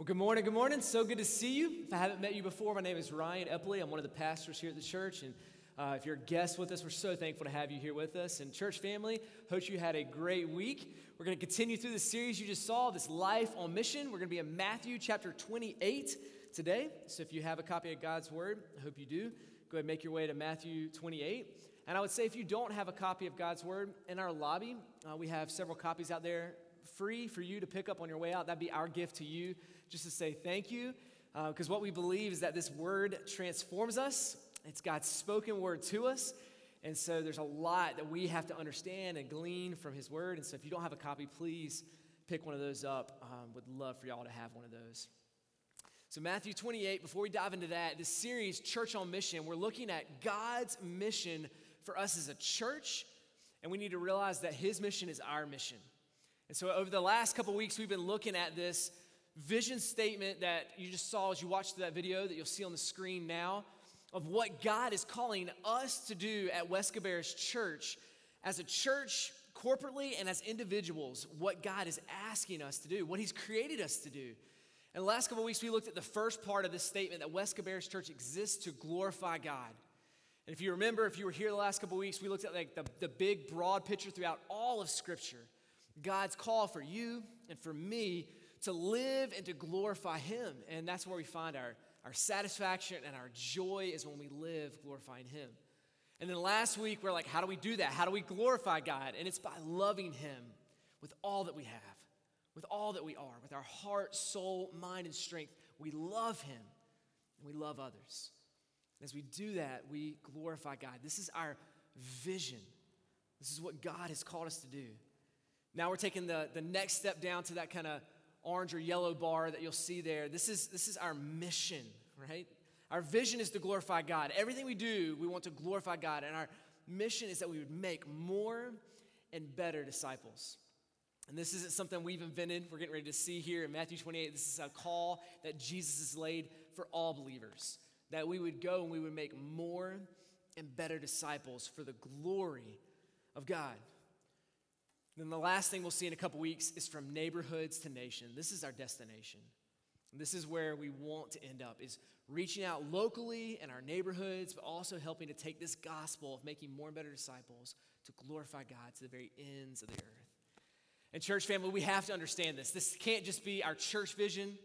Well, good morning, good morning. So good to see you. If I haven't met you before, my name is Ryan Epley. I'm one of the pastors here at the church. And uh, if you're a guest with us, we're so thankful to have you here with us. And, church family, hope you had a great week. We're going to continue through the series you just saw, this Life on Mission. We're going to be in Matthew chapter 28 today. So, if you have a copy of God's Word, I hope you do. Go ahead and make your way to Matthew 28. And I would say if you don't have a copy of God's Word, in our lobby, uh, we have several copies out there free for you to pick up on your way out. That'd be our gift to you just to say thank you. Because uh, what we believe is that this word transforms us, it's God's spoken word to us. And so there's a lot that we have to understand and glean from his word. And so if you don't have a copy, please pick one of those up. Um, would love for y'all to have one of those. So, Matthew 28, before we dive into that, this series, Church on Mission, we're looking at God's mission for us as a church, and we need to realize that His mission is our mission. And so, over the last couple weeks, we've been looking at this vision statement that you just saw as you watched that video that you'll see on the screen now of what God is calling us to do at West Cabarrus Church as a church corporately and as individuals, what God is asking us to do, what He's created us to do. In the last couple weeks, we looked at the first part of this statement that West Cabarrus Church exists to glorify God. And if you remember, if you were here the last couple weeks, we looked at like the, the big, broad picture throughout all of Scripture. God's call for you and for me to live and to glorify Him. And that's where we find our, our satisfaction and our joy is when we live glorifying Him. And then last week, we're like, how do we do that? How do we glorify God? And it's by loving Him with all that we have, with all that we are, with our heart, soul, mind, and strength. We love Him and we love others. And as we do that, we glorify God. This is our vision. This is what God has called us to do. Now we're taking the, the next step down to that kind of orange or yellow bar that you'll see there. This is, this is our mission, right? Our vision is to glorify God. Everything we do, we want to glorify God. And our mission is that we would make more and better disciples. And this isn't something we've invented. We're getting ready to see here in Matthew 28. This is a call that Jesus has laid for all believers that we would go and we would make more and better disciples for the glory of God. Then the last thing we'll see in a couple weeks is from neighborhoods to nation. This is our destination. This is where we want to end up is reaching out locally in our neighborhoods, but also helping to take this gospel of making more and better disciples to glorify God to the very ends of the earth. And church family, we have to understand this. This can't just be our church vision,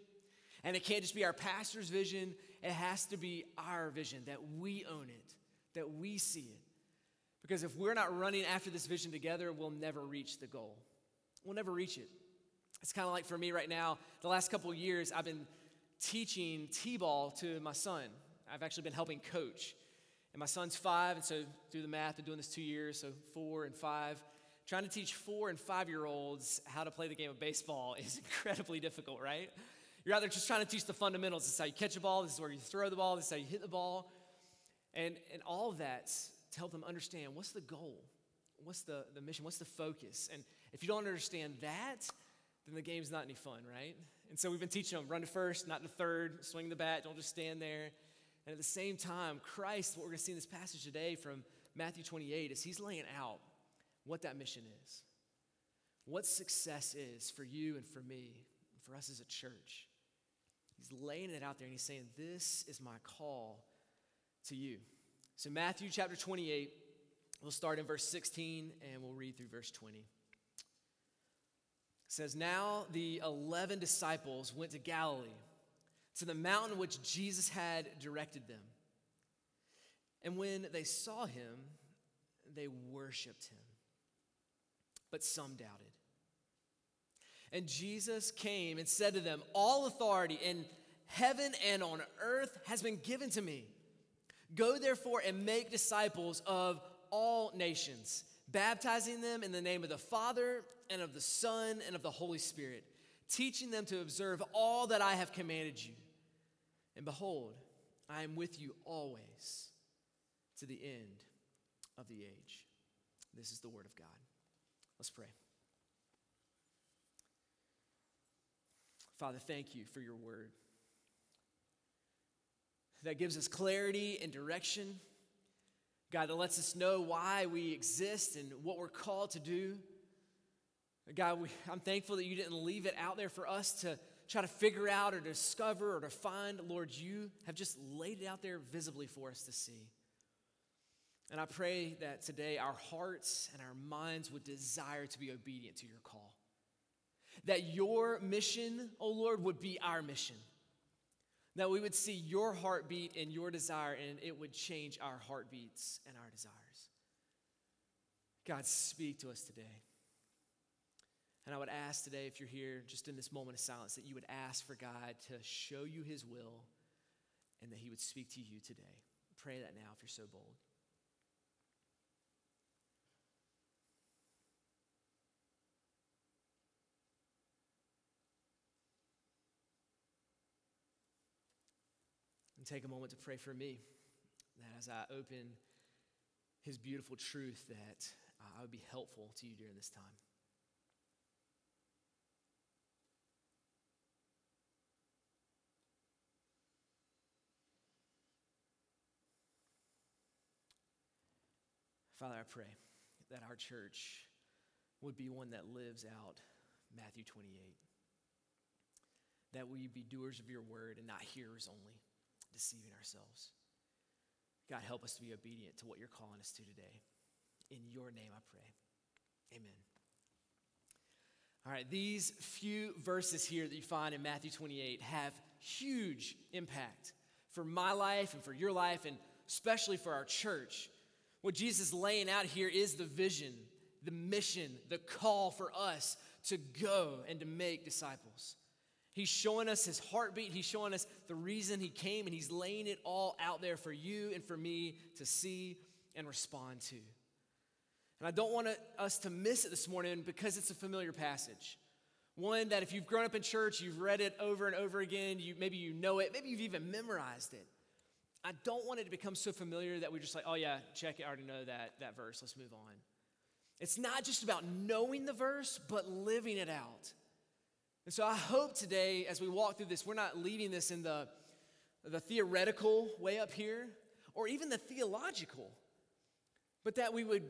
and it can't just be our pastor's vision. It has to be our vision that we own it, that we see it. Because if we're not running after this vision together, we'll never reach the goal. We'll never reach it. It's kind of like for me right now, the last couple years, I've been teaching T ball to my son. I've actually been helping coach. And my son's five, and so do the math, been doing this two years, so four and five. Trying to teach four and five year olds how to play the game of baseball is incredibly difficult, right? You're out there just trying to teach the fundamentals. This is how you catch a ball, this is where you throw the ball, this is how you hit the ball. And, and all of that to help them understand what's the goal, what's the, the mission, what's the focus. And if you don't understand that, then the game's not any fun, right? And so we've been teaching them run to first, not to third, swing the bat, don't just stand there. And at the same time, Christ, what we're going to see in this passage today from Matthew 28 is he's laying out what that mission is, what success is for you and for me, and for us as a church. He's laying it out there and he's saying, This is my call to you. So, Matthew chapter 28, we'll start in verse 16 and we'll read through verse 20. It says, Now the 11 disciples went to Galilee, to the mountain which Jesus had directed them. And when they saw him, they worshiped him, but some doubted. And Jesus came and said to them, All authority in heaven and on earth has been given to me. Go therefore and make disciples of all nations, baptizing them in the name of the Father and of the Son and of the Holy Spirit, teaching them to observe all that I have commanded you. And behold, I am with you always to the end of the age. This is the word of God. Let's pray. Father, thank you for your word that gives us clarity and direction. God, that lets us know why we exist and what we're called to do. God, we, I'm thankful that you didn't leave it out there for us to try to figure out or discover or to find. Lord, you have just laid it out there visibly for us to see. And I pray that today our hearts and our minds would desire to be obedient to your call. That your mission, oh Lord, would be our mission. That we would see your heartbeat and your desire, and it would change our heartbeats and our desires. God, speak to us today. And I would ask today, if you're here just in this moment of silence, that you would ask for God to show you his will and that he would speak to you today. Pray that now if you're so bold. And take a moment to pray for me that as I open his beautiful truth, that I would be helpful to you during this time. Father, I pray that our church would be one that lives out Matthew 28. That we be doers of your word and not hearers only, deceiving ourselves. God, help us to be obedient to what you're calling us to today. In your name I pray. Amen. All right, these few verses here that you find in Matthew 28 have huge impact for my life and for your life, and especially for our church. What Jesus is laying out here is the vision, the mission, the call for us to go and to make disciples. He's showing us his heartbeat. He's showing us the reason he came, and he's laying it all out there for you and for me to see and respond to. And I don't want us to miss it this morning because it's a familiar passage. One that if you've grown up in church, you've read it over and over again, you, maybe you know it, maybe you've even memorized it. I don't want it to become so familiar that we're just like, oh yeah, check it, I already know that, that verse, let's move on. It's not just about knowing the verse, but living it out. And so I hope today, as we walk through this, we're not leaving this in the, the theoretical way up here or even the theological, but that we would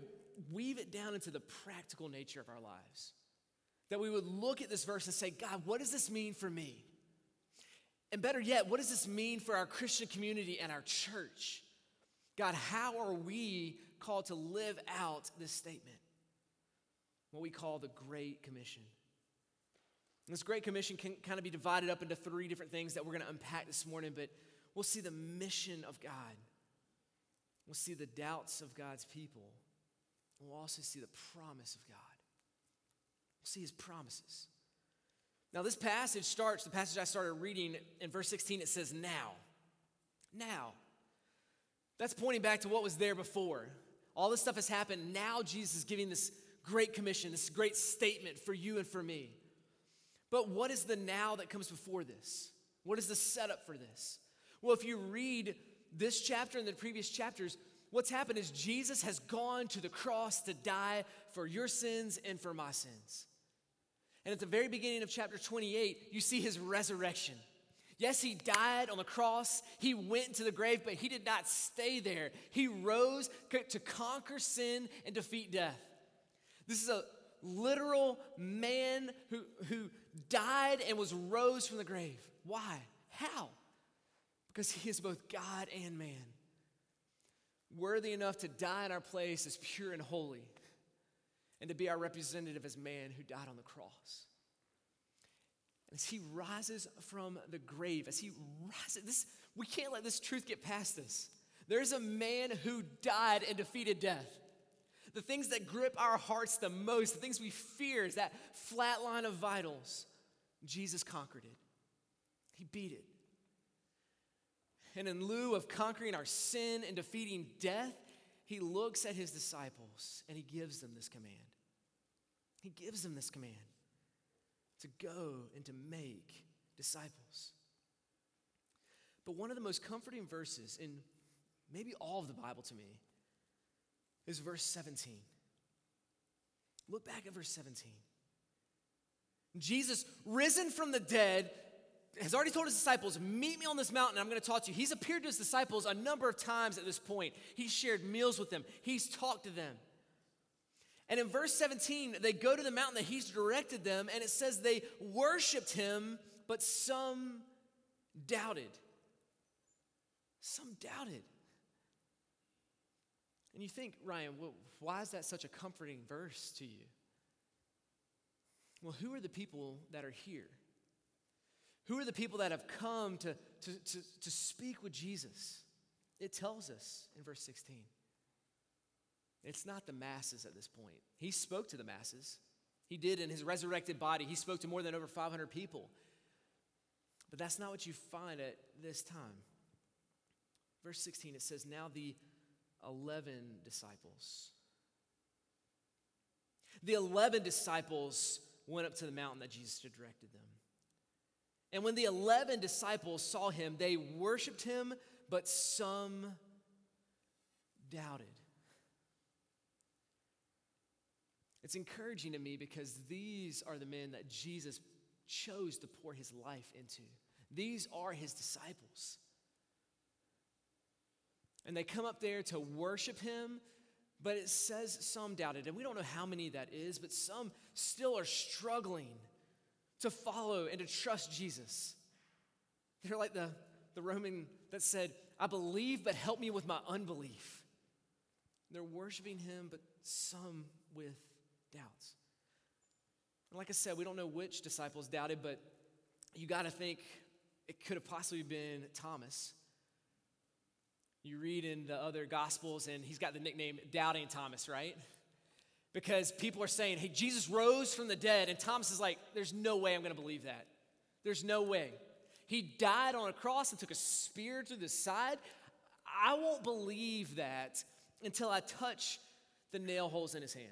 weave it down into the practical nature of our lives. That we would look at this verse and say, God, what does this mean for me? And better yet, what does this mean for our Christian community and our church? God, how are we called to live out this statement? What we call the Great Commission. This Great Commission can kind of be divided up into three different things that we're going to unpack this morning, but we'll see the mission of God. We'll see the doubts of God's people. We'll also see the promise of God. We'll see his promises. Now, this passage starts, the passage I started reading in verse 16, it says, Now. Now. That's pointing back to what was there before. All this stuff has happened. Now, Jesus is giving this great commission, this great statement for you and for me. But what is the now that comes before this? What is the setup for this? Well, if you read this chapter and the previous chapters, what's happened is Jesus has gone to the cross to die for your sins and for my sins. And at the very beginning of chapter 28, you see his resurrection. Yes, he died on the cross. He went to the grave, but he did not stay there. He rose to conquer sin and defeat death. This is a literal man who, who died and was rose from the grave. Why? How? Because he is both God and man worthy enough to die in our place as pure and holy, and to be our representative as man who died on the cross. And as he rises from the grave, as he rises, this, we can't let this truth get past us. There's a man who died and defeated death. The things that grip our hearts the most, the things we fear, is that flat line of vitals. Jesus conquered it, he beat it. And in lieu of conquering our sin and defeating death, he looks at his disciples and he gives them this command. He gives them this command to go and to make disciples. But one of the most comforting verses in maybe all of the Bible to me is verse 17. Look back at verse 17. Jesus, risen from the dead, has already told his disciples, Meet me on this mountain, I'm going to talk to you. He's appeared to his disciples a number of times at this point. He's shared meals with them, he's talked to them. And in verse 17, they go to the mountain that he's directed them, and it says they worshiped him but some doubted. Some doubted. And you think, Ryan, why is that such a comforting verse to you? Well, who are the people that are here? Who are the people that have come to, to, to, to speak with Jesus? It tells us in verse 16. It's not the masses at this point. He spoke to the masses. He did in his resurrected body. He spoke to more than over 500 people. But that's not what you find at this time. Verse 16, it says, Now the 11 disciples. The 11 disciples went up to the mountain that Jesus had directed them. And when the 11 disciples saw him, they worshiped him, but some doubted. It's encouraging to me because these are the men that Jesus chose to pour his life into. These are his disciples. And they come up there to worship him, but it says some doubted. And we don't know how many that is, but some still are struggling to follow and to trust Jesus. They're like the, the Roman that said, I believe, but help me with my unbelief. They're worshiping him, but some with doubts. And like I said, we don't know which disciples doubted, but you got to think it could have possibly been Thomas. You read in the other gospels, and he's got the nickname Doubting Thomas, right? Because people are saying, hey, Jesus rose from the dead, and Thomas is like, there's no way I'm gonna believe that. There's no way. He died on a cross and took a spear through the side. I won't believe that until I touch the nail holes in his hand.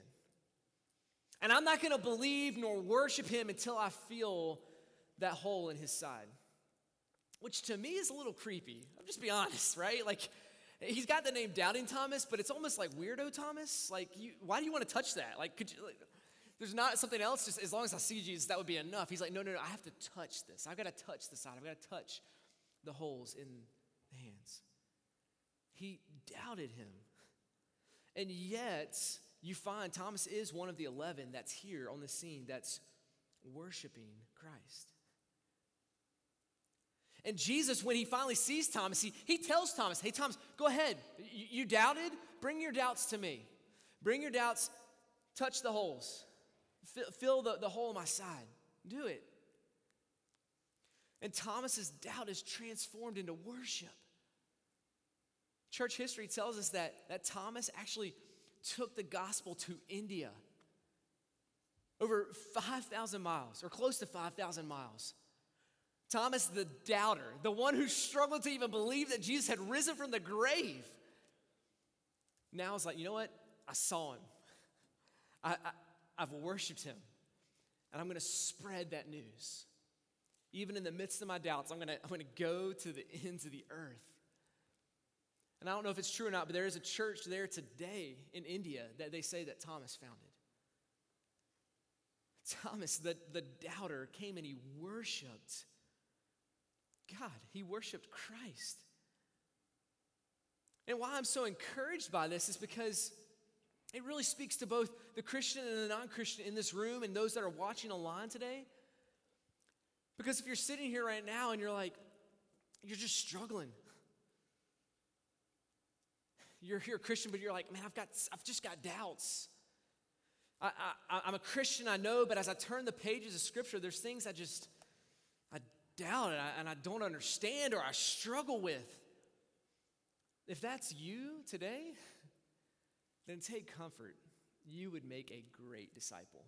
And I'm not gonna believe nor worship him until I feel that hole in his side which to me is a little creepy. I'm just be honest, right? Like, he's got the name Doubting Thomas, but it's almost like Weirdo Thomas. Like, you, why do you want to touch that? Like, could you? Like, there's not something else. Just as long as I see Jesus, that would be enough. He's like, no, no, no. I have to touch this. I've got to touch the side. I've got to touch the holes in the hands. He doubted him, and yet you find Thomas is one of the eleven that's here on the scene that's worshiping Christ. And Jesus, when he finally sees Thomas, he, he tells Thomas, Hey, Thomas, go ahead. You, you doubted? Bring your doubts to me. Bring your doubts, touch the holes, fill, fill the, the hole in my side. Do it. And Thomas's doubt is transformed into worship. Church history tells us that, that Thomas actually took the gospel to India over 5,000 miles, or close to 5,000 miles. Thomas the doubter, the one who struggled to even believe that Jesus had risen from the grave. Now it's like, you know what? I saw him. I, I, have worshiped him. And I'm going to spread that news. Even in the midst of my doubts, I'm going to I'm going to go to the ends of the earth. And I don't know if it's true or not, but there is a church there today in India that they say that Thomas founded. Thomas, the, the doubter, came and he worshiped God, he worshiped Christ. And why I'm so encouraged by this is because it really speaks to both the Christian and the non Christian in this room and those that are watching online today. Because if you're sitting here right now and you're like, you're just struggling. You're here Christian, but you're like, man, I've got, I've just got doubts. I, I, I'm a Christian, I know, but as I turn the pages of Scripture, there's things I just, doubt and I, and I don't understand or I struggle with. If that's you today, then take comfort. You would make a great disciple.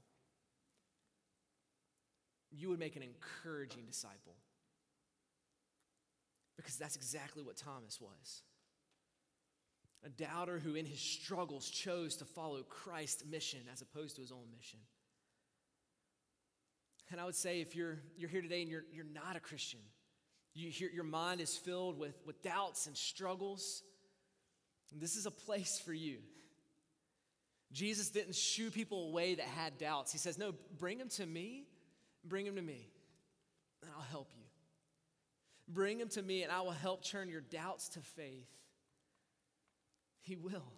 You would make an encouraging disciple. Because that's exactly what Thomas was a doubter who, in his struggles, chose to follow Christ's mission as opposed to his own mission. And I would say if you're, you're here today and you're, you're not a Christian, you, your mind is filled with, with doubts and struggles, this is a place for you. Jesus didn't shoo people away that had doubts. He says, No, bring them to me, bring them to me, and I'll help you. Bring them to me, and I will help turn your doubts to faith. He will.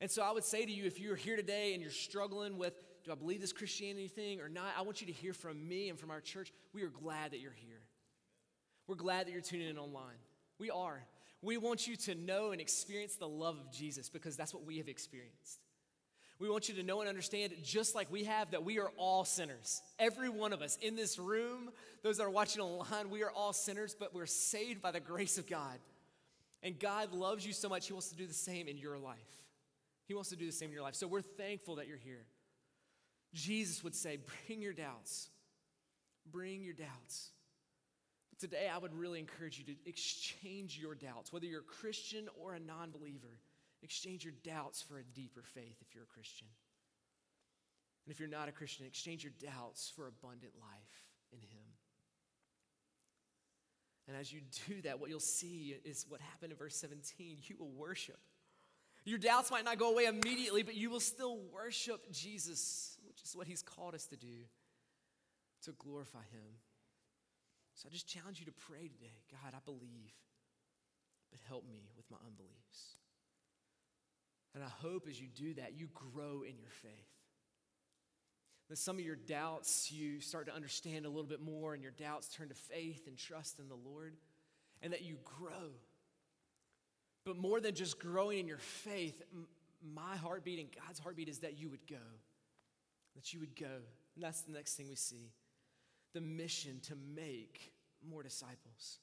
And so I would say to you if you're here today and you're struggling with do I believe this Christianity thing or not? I want you to hear from me and from our church. We are glad that you're here. We're glad that you're tuning in online. We are. We want you to know and experience the love of Jesus because that's what we have experienced. We want you to know and understand, just like we have, that we are all sinners. Every one of us in this room, those that are watching online, we are all sinners, but we're saved by the grace of God. And God loves you so much, He wants to do the same in your life. He wants to do the same in your life. So we're thankful that you're here. Jesus would say, Bring your doubts. Bring your doubts. But today, I would really encourage you to exchange your doubts, whether you're a Christian or a non believer. Exchange your doubts for a deeper faith if you're a Christian. And if you're not a Christian, exchange your doubts for abundant life in Him. And as you do that, what you'll see is what happened in verse 17. You will worship. Your doubts might not go away immediately, but you will still worship Jesus, which is what He's called us to do, to glorify Him. So I just challenge you to pray today God, I believe, but help me with my unbeliefs. And I hope as you do that, you grow in your faith. That some of your doubts you start to understand a little bit more, and your doubts turn to faith and trust in the Lord, and that you grow. But more than just growing in your faith, my heartbeat and God's heartbeat is that you would go. That you would go. And that's the next thing we see the mission to make more disciples.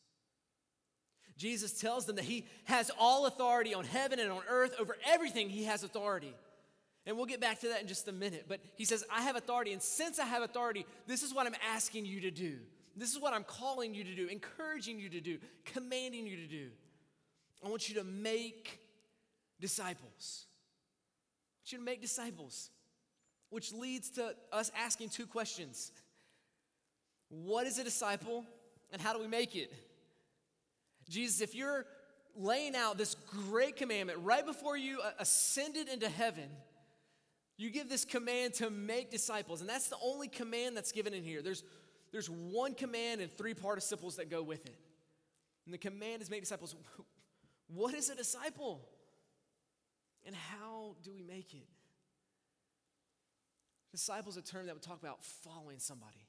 Jesus tells them that he has all authority on heaven and on earth. Over everything, he has authority. And we'll get back to that in just a minute. But he says, I have authority. And since I have authority, this is what I'm asking you to do. This is what I'm calling you to do, encouraging you to do, commanding you to do. I want you to make disciples. I want you to make disciples, which leads to us asking two questions What is a disciple, and how do we make it? Jesus, if you're laying out this great commandment right before you ascended into heaven, you give this command to make disciples, and that's the only command that's given in here. There's, there's one command and three participles that go with it. And the command is make disciples. What is a disciple? And how do we make it? Disciple is a term that would talk about following somebody,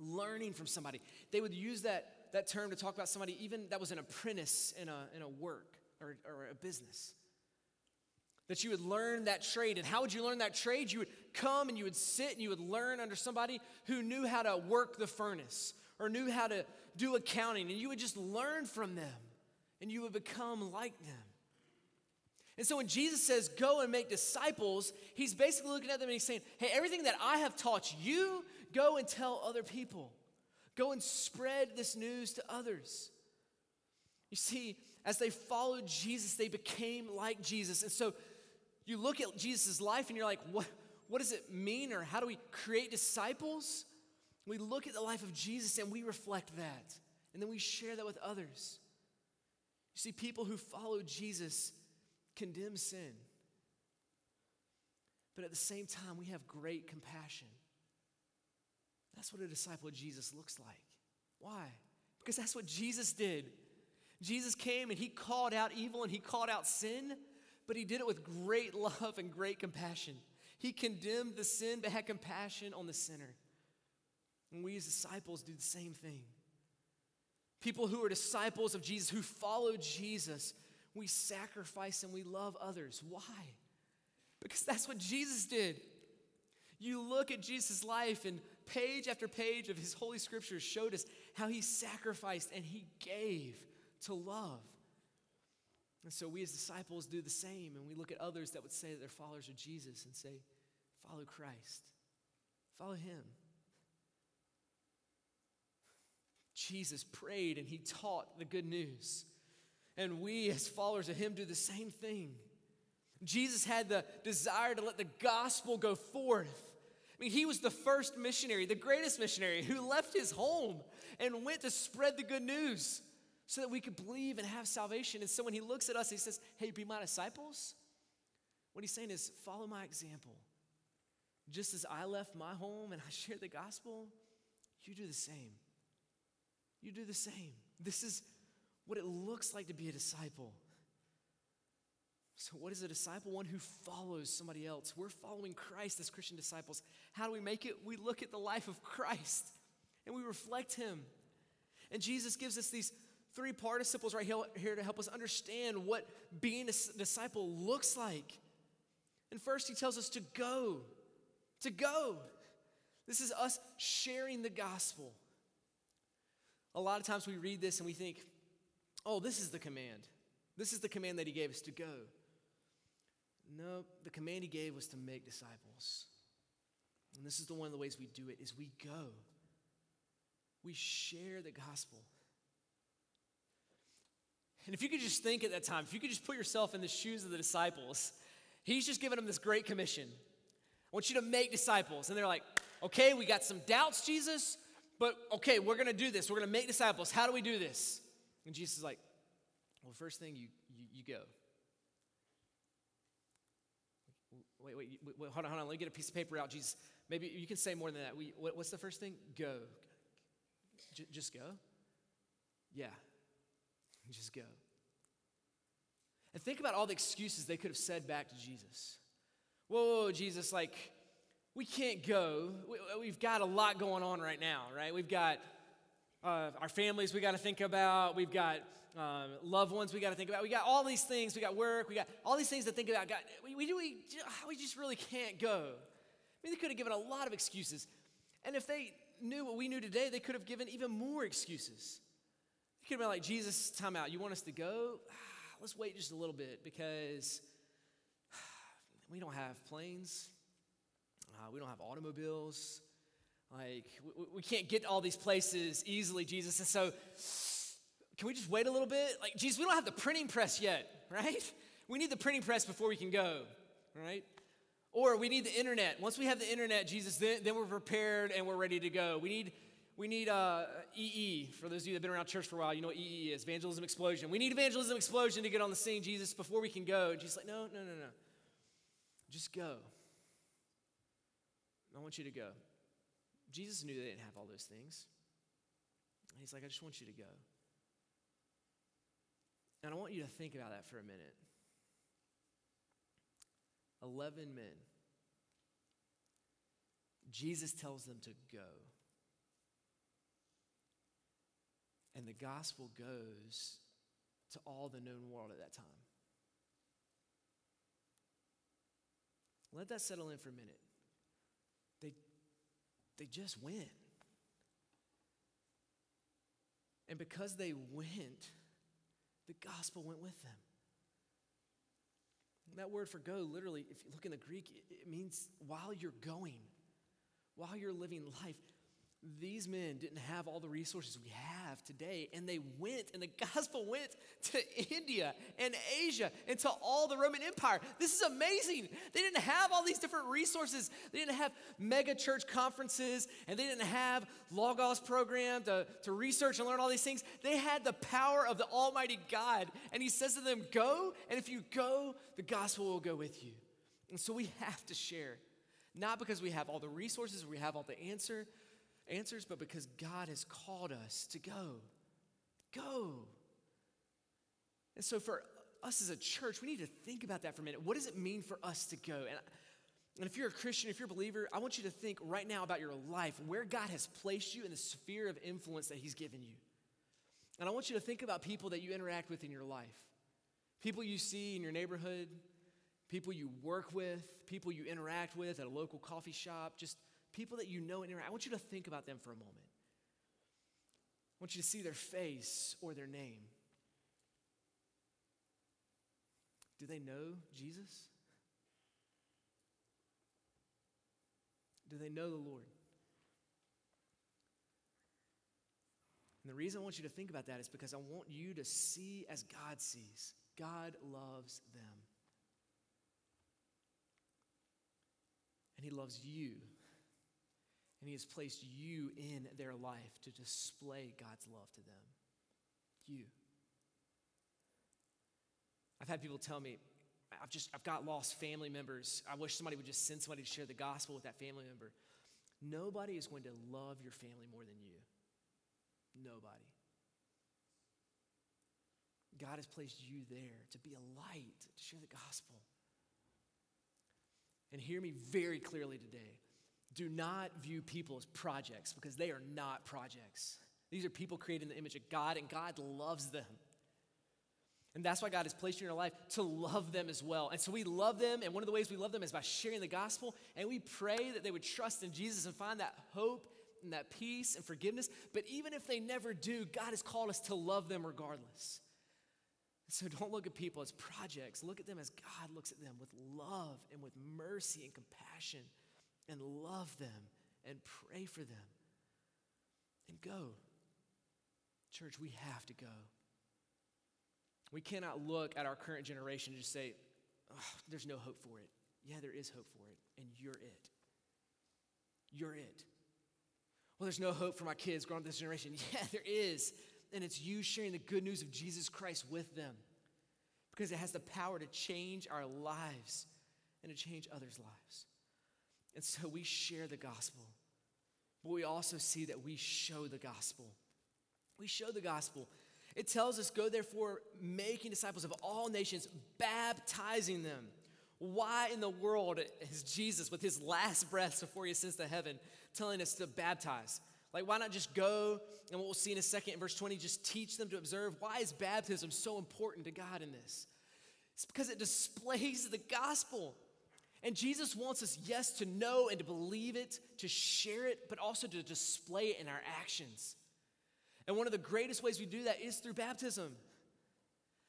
learning from somebody. They would use that that term to talk about somebody even that was an apprentice in a, in a work or, or a business. That you would learn that trade. And how would you learn that trade? You would come and you would sit and you would learn under somebody who knew how to work the furnace or knew how to do accounting. And you would just learn from them and you would become like them. And so when Jesus says, go and make disciples, he's basically looking at them and he's saying, hey, everything that I have taught you, go and tell other people. Go and spread this news to others. You see, as they followed Jesus, they became like Jesus. And so you look at Jesus' life and you're like, what, what does it mean or how do we create disciples? We look at the life of Jesus and we reflect that. And then we share that with others. You see, people who follow Jesus condemn sin. But at the same time, we have great compassion. That's what a disciple of Jesus looks like. Why? Because that's what Jesus did. Jesus came and he called out evil and he called out sin, but he did it with great love and great compassion. He condemned the sin but had compassion on the sinner. And we as disciples do the same thing. People who are disciples of Jesus, who follow Jesus, we sacrifice and we love others. Why? Because that's what Jesus did. You look at Jesus' life, and page after page of his holy scriptures showed us how he sacrificed and he gave to love. And so we as disciples do the same, and we look at others that would say that they're followers of Jesus and say, Follow Christ, follow him. Jesus prayed and he taught the good news. And we, as followers of him, do the same thing. Jesus had the desire to let the gospel go forth. I mean, he was the first missionary, the greatest missionary, who left his home and went to spread the good news so that we could believe and have salvation. And so when he looks at us, he says, Hey, be my disciples. What he's saying is, follow my example. Just as I left my home and I shared the gospel, you do the same. You do the same. This is what it looks like to be a disciple. So, what is a disciple? One who follows somebody else. We're following Christ as Christian disciples. How do we make it? We look at the life of Christ and we reflect him. And Jesus gives us these three participles right here to help us understand what being a disciple looks like. And first, he tells us to go, to go. This is us sharing the gospel. A lot of times we read this and we think, oh, this is the command. This is the command that he gave us to go. No, the command he gave was to make disciples. And this is the one of the ways we do it is we go. We share the gospel. And if you could just think at that time, if you could just put yourself in the shoes of the disciples, he's just giving them this great commission. I want you to make disciples. And they're like, okay, we got some doubts, Jesus, but okay, we're going to do this. We're going to make disciples. How do we do this? And Jesus is like, well, first thing, you, you, you go. Wait, wait, wait, hold on, hold on. Let me get a piece of paper out. Jesus, maybe you can say more than that. We, what, what's the first thing? Go. J- just go? Yeah. Just go. And think about all the excuses they could have said back to Jesus. Whoa, whoa, Jesus, like, we can't go. We, have got a lot going on right now, right? We've got uh, our families we got to think about. We've got um, loved ones we got to think about. We got all these things. We got work. We got all these things to think about. God, we, we, we, we just really can't go. I mean, they could have given a lot of excuses. And if they knew what we knew today, they could have given even more excuses. They could have been like, Jesus, time out. You want us to go? Let's wait just a little bit because we don't have planes. Uh, we don't have automobiles. Like, we, we can't get all these places easily, Jesus. And so, can we just wait a little bit? Like, Jesus, we don't have the printing press yet, right? We need the printing press before we can go, right? Or we need the internet. Once we have the internet, Jesus, then, then we're prepared and we're ready to go. We need, we need uh, EE. For those of you that have been around church for a while, you know what EE is evangelism explosion. We need evangelism explosion to get on the scene, Jesus, before we can go. And Jesus, like, no, no, no, no. Just go. I want you to go. Jesus knew they didn't have all those things. And he's like, I just want you to go. And I want you to think about that for a minute. 11 men. Jesus tells them to go. And the gospel goes to all the known world at that time. Let that settle in for a minute. They, just went. And because they went, the gospel went with them. That word for go, literally, if you look in the Greek, it means while you're going, while you're living life. These men didn't have all the resources we have today, and they went, and the gospel went to India and Asia and to all the Roman Empire. This is amazing. They didn't have all these different resources. They didn't have mega church conferences, and they didn't have Logos program to, to research and learn all these things. They had the power of the Almighty God, and He says to them, Go, and if you go, the gospel will go with you. And so we have to share, not because we have all the resources, we have all the answer answers, but because God has called us to go. Go. And so, for us as a church, we need to think about that for a minute. What does it mean for us to go? And, and if you're a Christian, if you're a believer, I want you to think right now about your life, where God has placed you in the sphere of influence that He's given you. And I want you to think about people that you interact with in your life people you see in your neighborhood, people you work with, people you interact with at a local coffee shop, just people that you know and interact, I want you to think about them for a moment. I want you to see their face or their name. Do they know Jesus? Do they know the Lord? And the reason I want you to think about that is because I want you to see as God sees. God loves them. And He loves you and He has placed you in their life to display God's love to them. You. I've had people tell me, I've just, I've got lost family members. I wish somebody would just send somebody to share the gospel with that family member. Nobody is going to love your family more than you. Nobody. God has placed you there to be a light, to share the gospel. And hear me very clearly today. Do not view people as projects because they are not projects. These are people created in the image of God, and God loves them. And that's why God has placed you in your life to love them as well. And so we love them, and one of the ways we love them is by sharing the gospel. And we pray that they would trust in Jesus and find that hope and that peace and forgiveness. But even if they never do, God has called us to love them regardless. So don't look at people as projects. Look at them as God looks at them with love and with mercy and compassion and love them and pray for them. And go. Church, we have to go. We cannot look at our current generation and just say, oh, there's no hope for it. Yeah, there is hope for it, and you're it. You're it. Well, there's no hope for my kids growing up this generation. Yeah, there is. And it's you sharing the good news of Jesus Christ with them because it has the power to change our lives and to change others' lives. And so we share the gospel, but we also see that we show the gospel. We show the gospel. It tells us, go therefore, making disciples of all nations, baptizing them. Why in the world is Jesus, with his last breaths before he ascends to heaven, telling us to baptize? Like, why not just go and what we'll see in a second in verse 20, just teach them to observe? Why is baptism so important to God in this? It's because it displays the gospel. And Jesus wants us, yes, to know and to believe it, to share it, but also to display it in our actions. And one of the greatest ways we do that is through baptism.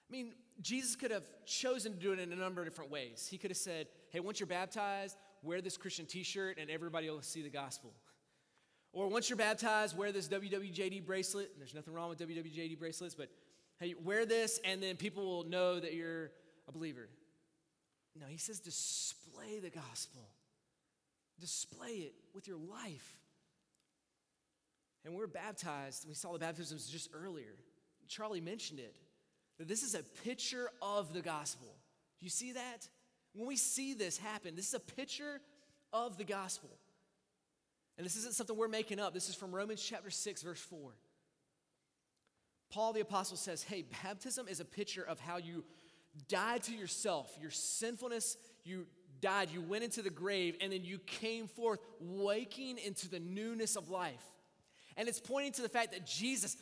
I mean, Jesus could have chosen to do it in a number of different ways. He could have said, hey, once you're baptized, wear this Christian t shirt and everybody will see the gospel. Or once you're baptized, wear this WWJD bracelet. And there's nothing wrong with WWJD bracelets, but hey, wear this and then people will know that you're a believer. No, he says display the gospel, display it with your life. And we're baptized. We saw the baptisms just earlier. Charlie mentioned it. That this is a picture of the gospel. You see that? When we see this happen, this is a picture of the gospel. And this isn't something we're making up. This is from Romans chapter 6, verse 4. Paul the Apostle says, Hey, baptism is a picture of how you died to yourself, your sinfulness, you died, you went into the grave, and then you came forth waking into the newness of life. And it's pointing to the fact that Jesus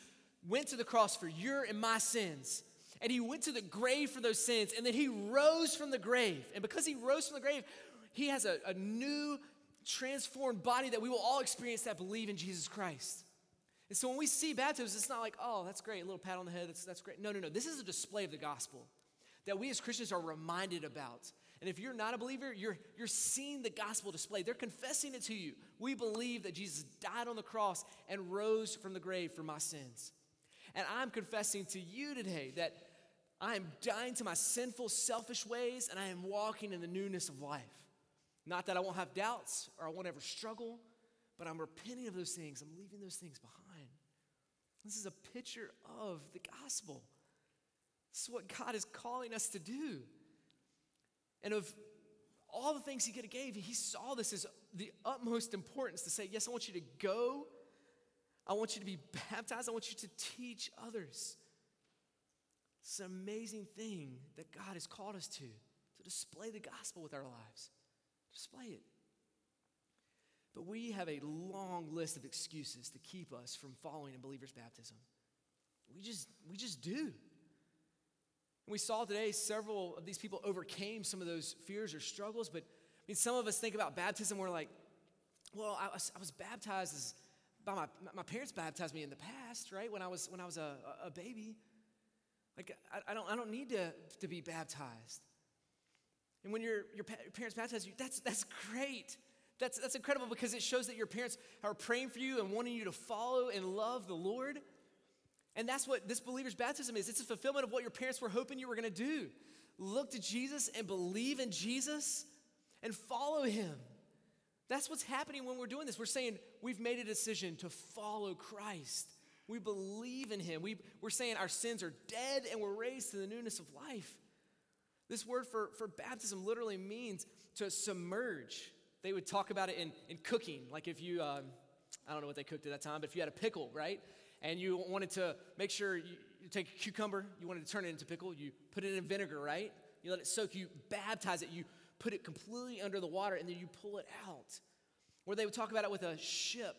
went to the cross for your and my sins. And he went to the grave for those sins. And then he rose from the grave. And because he rose from the grave, he has a, a new, transformed body that we will all experience that believe in Jesus Christ. And so when we see baptisms, it's not like, oh, that's great, a little pat on the head, that's, that's great. No, no, no. This is a display of the gospel that we as Christians are reminded about. And if you're not a believer, you're, you're seeing the gospel displayed. They're confessing it to you. We believe that Jesus died on the cross and rose from the grave for my sins. And I'm confessing to you today that I am dying to my sinful, selfish ways and I am walking in the newness of life. Not that I won't have doubts or I won't ever struggle, but I'm repenting of those things. I'm leaving those things behind. This is a picture of the gospel. This is what God is calling us to do. And of all the things he could have gave, he saw this as the utmost importance to say, yes, I want you to go. I want you to be baptized. I want you to teach others. It's an amazing thing that God has called us to, to display the gospel with our lives. Display it. But we have a long list of excuses to keep us from following in believers' baptism. We just, we just do. And we saw today several of these people overcame some of those fears or struggles, but I mean, some of us think about baptism, we're like, well, I was, I was baptized as, by my, my parents baptized me in the past, right? When I was, when I was a, a baby. Like, I, I, don't, I don't need to, to be baptized. And when your, your parents baptize you, that's, that's great. That's, that's incredible because it shows that your parents are praying for you and wanting you to follow and love the Lord. And that's what this believer's baptism is it's a fulfillment of what your parents were hoping you were going to do. Look to Jesus and believe in Jesus and follow him. That's what's happening when we're doing this. We're saying we've made a decision to follow Christ. We believe in him. We, we're saying our sins are dead and we're raised to the newness of life. This word for, for baptism literally means to submerge. They would talk about it in, in cooking. Like if you, um, I don't know what they cooked at that time, but if you had a pickle, right? and you wanted to make sure you, take a cucumber, you wanted to turn it into pickle, you put it in vinegar, right? You let it soak, you baptize it, you put it completely under the water, and then you pull it out. Or they would talk about it with a ship.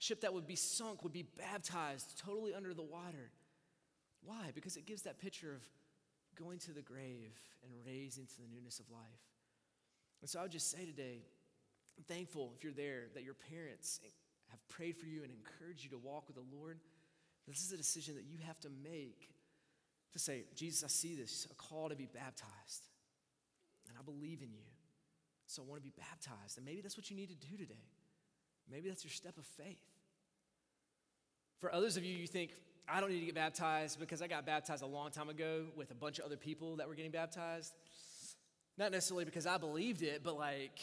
A ship that would be sunk would be baptized totally under the water. Why? Because it gives that picture of going to the grave and raising to the newness of life. And so I would just say today, I'm thankful if you're there that your parents have prayed for you and encouraged you to walk with the Lord. This is a decision that you have to make to say, Jesus, I see this, a call to be baptized. And I believe in you. So I want to be baptized. And maybe that's what you need to do today. Maybe that's your step of faith. For others of you, you think, I don't need to get baptized because I got baptized a long time ago with a bunch of other people that were getting baptized. Not necessarily because I believed it, but like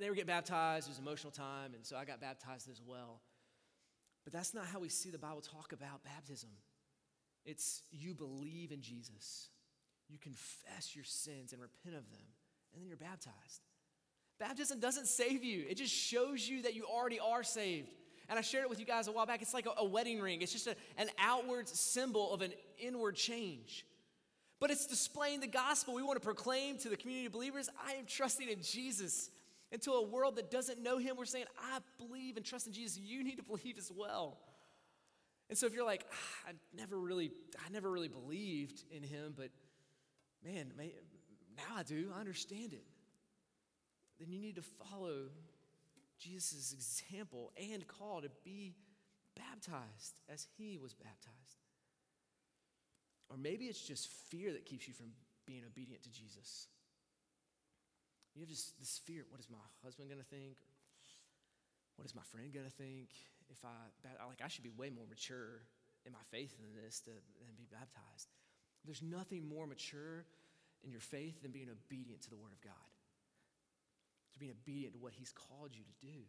they were getting baptized, it was emotional time, and so I got baptized as well. But that's not how we see the Bible talk about baptism. It's you believe in Jesus, you confess your sins and repent of them, and then you're baptized. Baptism doesn't save you, it just shows you that you already are saved. And I shared it with you guys a while back. It's like a, a wedding ring, it's just a, an outward symbol of an inward change. But it's displaying the gospel. We want to proclaim to the community of believers I am trusting in Jesus. And to a world that doesn't know him, we're saying, I believe and trust in Jesus. You need to believe as well. And so if you're like, ah, I never really, I never really believed in him, but man, now I do, I understand it. Then you need to follow Jesus' example and call to be baptized as he was baptized. Or maybe it's just fear that keeps you from being obedient to Jesus. You have just this fear what is my husband going to think? What is my friend going to think? If I, like, I should be way more mature in my faith than this to than be baptized. There's nothing more mature in your faith than being obedient to the Word of God to being obedient to what He's called you to do.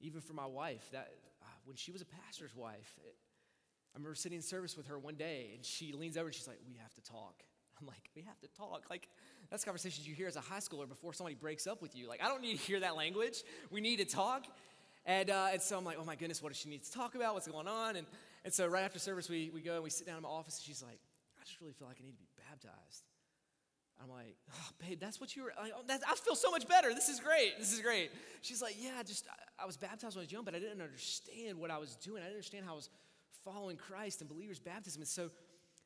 Even for my wife, that uh, when she was a pastor's wife, it, I remember sitting in service with her one day, and she leans over and she's like, "We have to talk." I'm like, "We have to talk." Like that's conversations you hear as a high schooler before somebody breaks up with you. Like I don't need to hear that language. We need to talk. And, uh, and so I'm like, oh my goodness, what does she need to talk about? What's going on? And, and so right after service, we, we go and we sit down in my office, and she's like, I just really feel like I need to be baptized. I'm like, oh, babe, that's what you were. Like, oh, I feel so much better. This is great. This is great. She's like, yeah, just I, I was baptized when I was young, but I didn't understand what I was doing. I didn't understand how I was following Christ and believers' baptism. And so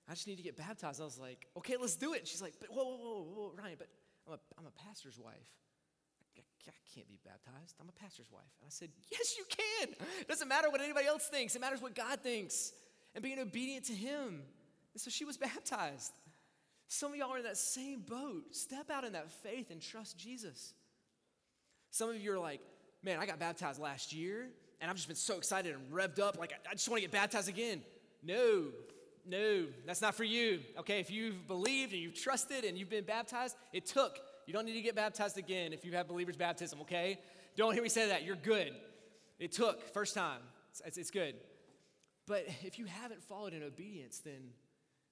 I just need to get baptized. I was like, okay, let's do it. She's like, but whoa, whoa, whoa, whoa, Ryan, but I'm a, I'm a pastor's wife. I, I can't be baptized. I'm a pastor's wife. And I said, yes, you can. It doesn't matter what anybody else thinks. It matters what God thinks and being obedient to Him. And so she was baptized. Some of y'all are in that same boat. Step out in that faith and trust Jesus. Some of you are like, man, I got baptized last year and I've just been so excited and revved up. Like, I just want to get baptized again. No, no, that's not for you. Okay, if you've believed and you've trusted and you've been baptized, it took. You don't need to get baptized again if you have believer's baptism, okay? Don't hear me say that. You're good. It took, first time. It's, it's good. But if you haven't followed in obedience, then,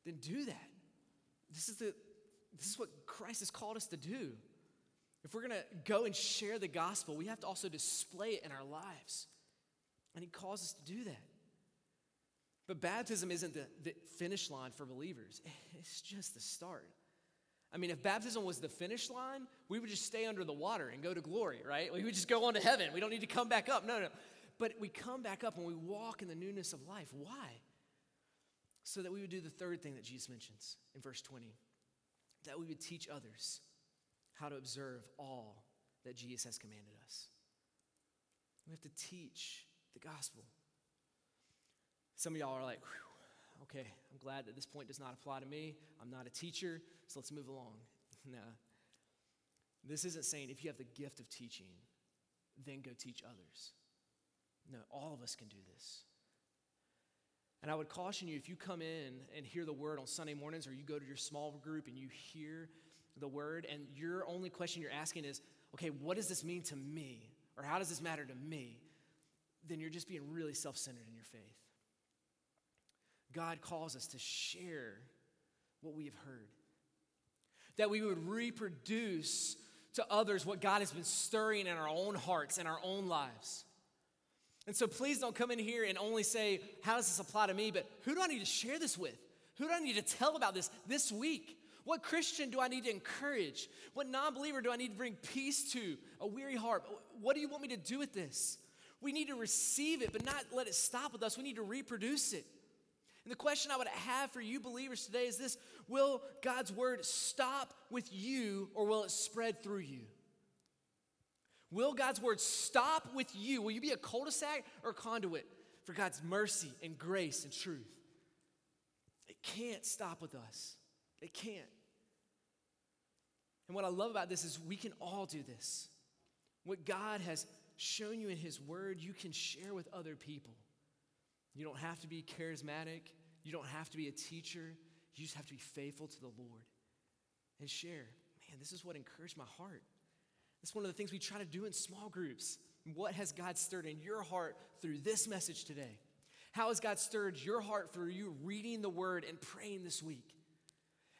then do that. This is, the, this is what Christ has called us to do. If we're going to go and share the gospel, we have to also display it in our lives. And He calls us to do that. But baptism isn't the, the finish line for believers, it's just the start. I mean, if baptism was the finish line, we would just stay under the water and go to glory, right? We would just go on to heaven. We don't need to come back up. No, no. But we come back up and we walk in the newness of life. Why? so that we would do the third thing that Jesus mentions in verse 20 that we would teach others how to observe all that Jesus has commanded us. We have to teach the gospel. Some of y'all are like, okay, I'm glad that this point does not apply to me. I'm not a teacher, so let's move along. no. This isn't saying if you have the gift of teaching, then go teach others. No, all of us can do this. And I would caution you if you come in and hear the word on Sunday mornings or you go to your small group and you hear the word and your only question you're asking is, okay, what does this mean to me? Or how does this matter to me? Then you're just being really self centered in your faith. God calls us to share what we have heard, that we would reproduce to others what God has been stirring in our own hearts and our own lives. And so please don't come in here and only say, How does this apply to me? But who do I need to share this with? Who do I need to tell about this this week? What Christian do I need to encourage? What non believer do I need to bring peace to? A weary heart? What do you want me to do with this? We need to receive it, but not let it stop with us. We need to reproduce it. And the question I would have for you believers today is this Will God's word stop with you or will it spread through you? Will God's word stop with you? Will you be a cul de sac or conduit for God's mercy and grace and truth? It can't stop with us. It can't. And what I love about this is we can all do this. What God has shown you in His Word, you can share with other people. You don't have to be charismatic, you don't have to be a teacher. You just have to be faithful to the Lord and share. Man, this is what encouraged my heart. It's one of the things we try to do in small groups. What has God stirred in your heart through this message today? How has God stirred your heart through you reading the word and praying this week?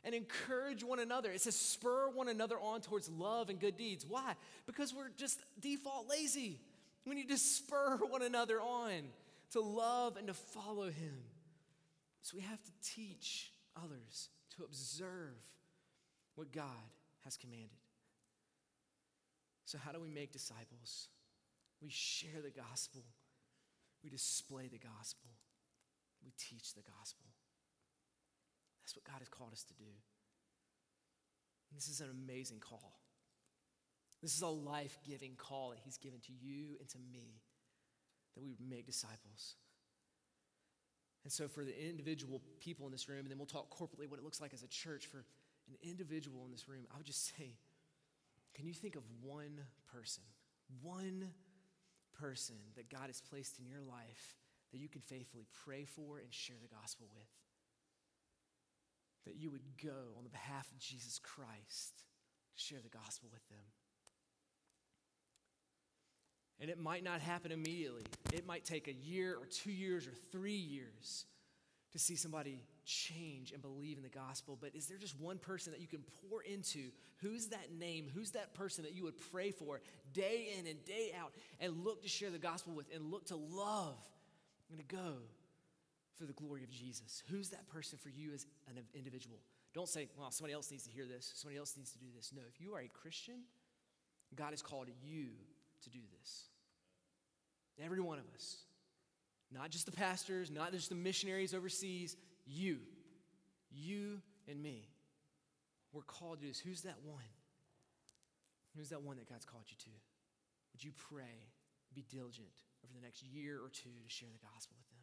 and encourage one another. It says spur one another on towards love and good deeds. Why? Because we're just default lazy. We need to spur one another on to love and to follow Him. So we have to teach others to observe what God has commanded. So, how do we make disciples? We share the gospel, we display the gospel, we teach the gospel. That's what God has called us to do. And this is an amazing call. This is a life giving call that He's given to you and to me that we would make disciples. And so, for the individual people in this room, and then we'll talk corporately what it looks like as a church, for an individual in this room, I would just say, can you think of one person, one person that God has placed in your life that you can faithfully pray for and share the gospel with? that you would go on the behalf of Jesus Christ to share the gospel with them. And it might not happen immediately. It might take a year or two years or three years to see somebody change and believe in the gospel. But is there just one person that you can pour into? Who's that name? Who's that person that you would pray for day in and day out and look to share the gospel with and look to love and to go for the glory of Jesus? Who's that person for you as an individual? Don't say, well, somebody else needs to hear this, somebody else needs to do this. No, if you are a Christian, God has called you to do this. Every one of us. Not just the pastors, not just the missionaries overseas, you. You and me. We're called to this. Who's that one? Who's that one that God's called you to? Would you pray, be diligent over the next year or two to share the gospel with them?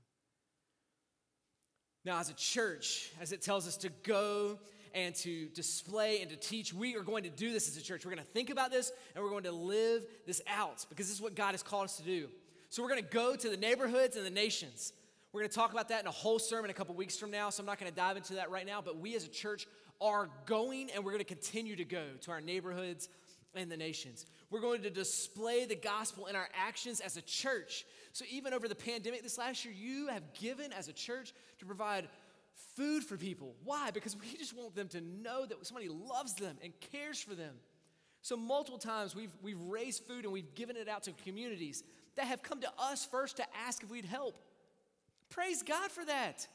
Now, as a church, as it tells us to go and to display and to teach, we are going to do this as a church. We're going to think about this and we're going to live this out because this is what God has called us to do. So, we're going to go to the neighborhoods and the nations. We're going to talk about that in a whole sermon a couple weeks from now, so I'm not going to dive into that right now. But we as a church are going and we're going to continue to go to our neighborhoods and the nations. We're going to display the gospel in our actions as a church. So, even over the pandemic this last year, you have given as a church to provide food for people. Why? Because we just want them to know that somebody loves them and cares for them. So, multiple times we've, we've raised food and we've given it out to communities that have come to us first to ask if we'd help. Praise God for that.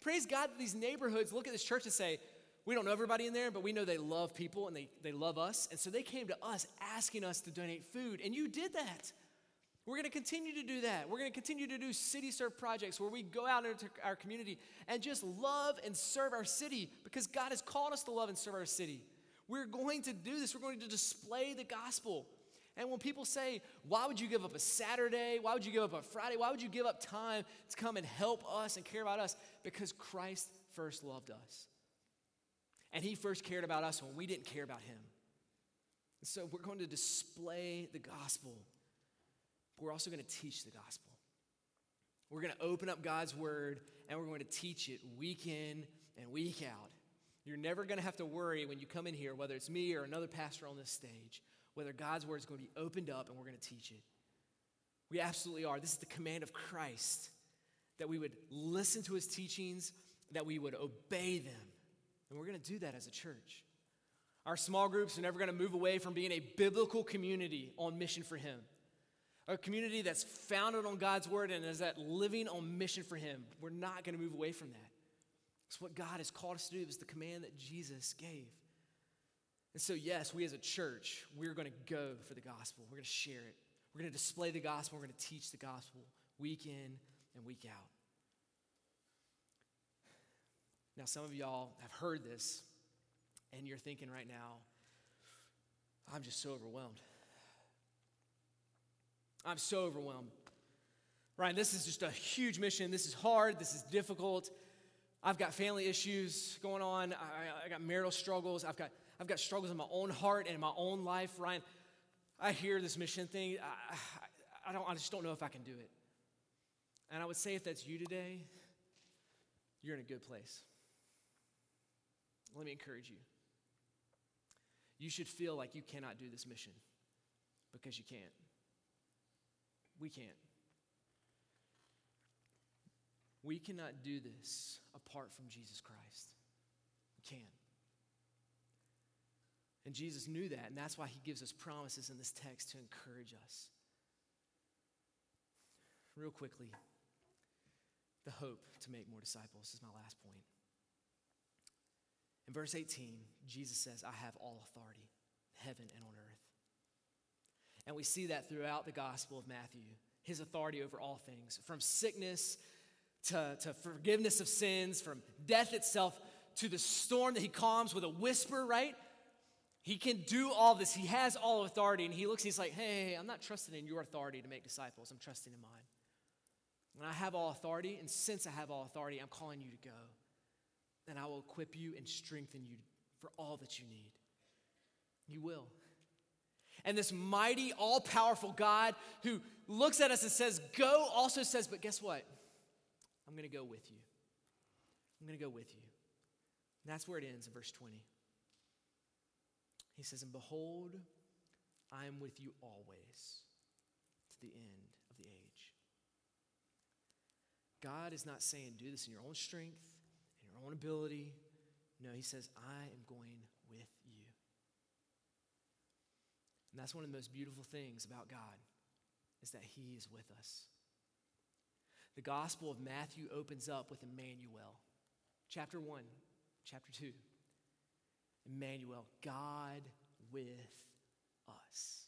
Praise God that these neighborhoods look at this church and say, we don't know everybody in there, but we know they love people and they, they love us. And so they came to us asking us to donate food, and you did that. We're going to continue to do that. We're going to continue to do city serve projects where we go out into our community and just love and serve our city because God has called us to love and serve our city. We're going to do this. We're going to display the gospel. And when people say, Why would you give up a Saturday? Why would you give up a Friday? Why would you give up time to come and help us and care about us? Because Christ first loved us. And he first cared about us when we didn't care about him. so we're going to display the gospel, but we're also going to teach the gospel. We're going to open up God's word and we're going to teach it week in and week out. You're never going to have to worry when you come in here, whether it's me or another pastor on this stage, whether God's word is going to be opened up and we're going to teach it. We absolutely are. This is the command of Christ that we would listen to his teachings, that we would obey them. And we're going to do that as a church. Our small groups are never going to move away from being a biblical community on mission for Him. a community that's founded on God's word and is that living on mission for Him. We're not going to move away from that. It's what God has called us to do. It was the command that Jesus gave. And so, yes, we as a church, we're going to go for the gospel. We're going to share it. We're going to display the gospel. We're going to teach the gospel week in and week out. Now, some of y'all have heard this, and you're thinking right now, I'm just so overwhelmed. I'm so overwhelmed. Ryan, this is just a huge mission. This is hard. This is difficult. I've got family issues going on. I, I, got marital struggles. I've got, I've got struggles in my own heart and in my own life. Ryan, I hear this mission thing. I, I, don't, I just don't know if I can do it. And I would say if that's you today, you're in a good place. Let me encourage you. You should feel like you cannot do this mission because you can't. We can't. We cannot do this apart from Jesus Christ. We can't. And Jesus knew that, and that's why he gives us promises in this text to encourage us. Real quickly, the hope to make more disciples is my last point. In verse 18, Jesus says, I have all authority, heaven and on earth. And we see that throughout the Gospel of Matthew his authority over all things, from sickness to, to forgiveness of sins, from death itself to the storm that he calms with a whisper, right? He can do all this. He has all authority. And he looks, he's like, hey, I'm not trusting in your authority to make disciples. I'm trusting in mine. And I have all authority. And since I have all authority, I'm calling you to go. And I will equip you and strengthen you for all that you need. You will. And this mighty, all powerful God who looks at us and says, Go, also says, But guess what? I'm going to go with you. I'm going to go with you. And that's where it ends in verse 20. He says, And behold, I am with you always to the end of the age. God is not saying, Do this in your own strength, in your own ability. No, He says, I am going with you. And that's one of the most beautiful things about God is that he is with us. The Gospel of Matthew opens up with Emmanuel. Chapter 1, chapter 2. Emmanuel, God with us.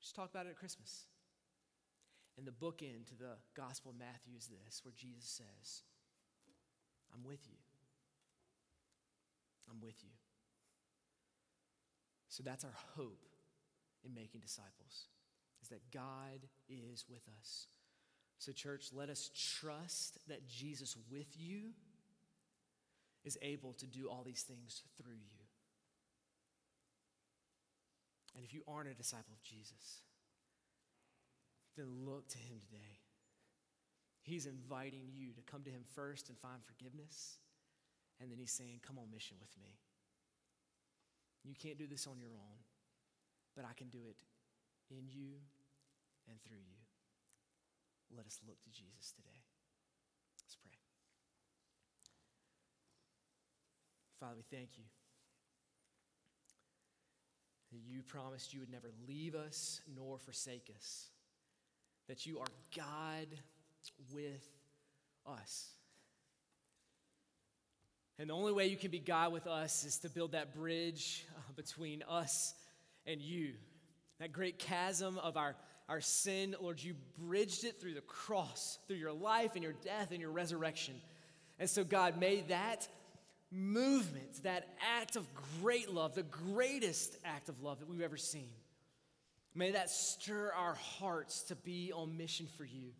Just talk about it at Christmas. And the bookend to the Gospel of Matthew is this, where Jesus says, I'm with you. I'm with you. So that's our hope in making disciples, is that God is with us. So, church, let us trust that Jesus with you is able to do all these things through you. And if you aren't a disciple of Jesus, then look to him today. He's inviting you to come to him first and find forgiveness. And then he's saying, Come on mission with me. You can't do this on your own but I can do it in you and through you. Let us look to Jesus today. Let's pray. Father, we thank you you promised you would never leave us nor forsake us, that you are God with us. And the only way you can be God with us is to build that bridge uh, between us and you. That great chasm of our, our sin, Lord, you bridged it through the cross, through your life and your death and your resurrection. And so, God, may that movement, that act of great love, the greatest act of love that we've ever seen, may that stir our hearts to be on mission for you.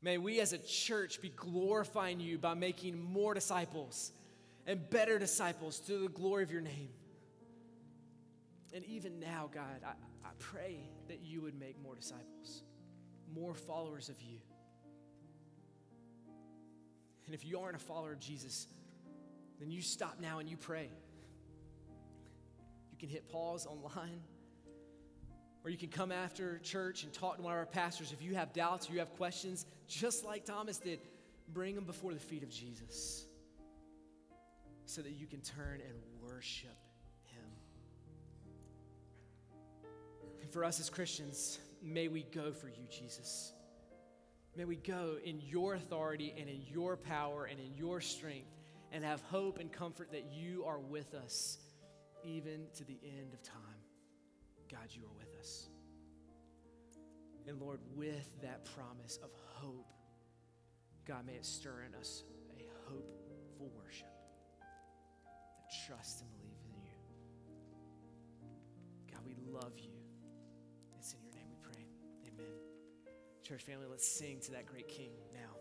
May we as a church be glorifying you by making more disciples and better disciples to the glory of your name. And even now, God, I, I pray that you would make more disciples, more followers of you. And if you aren't a follower of Jesus, then you stop now and you pray. You can hit pause online, or you can come after church and talk to one of our pastors. If you have doubts, you have questions, just like Thomas did, bring them before the feet of Jesus so that you can turn and worship And for us as Christians, may we go for you, Jesus. May we go in your authority and in your power and in your strength and have hope and comfort that you are with us even to the end of time. God, you are with us. And Lord, with that promise of hope, God, may it stir in us a hopeful worship that trusts and believes in you. God, we love you. It's in your name we pray. Amen. Church family, let's sing to that great King now.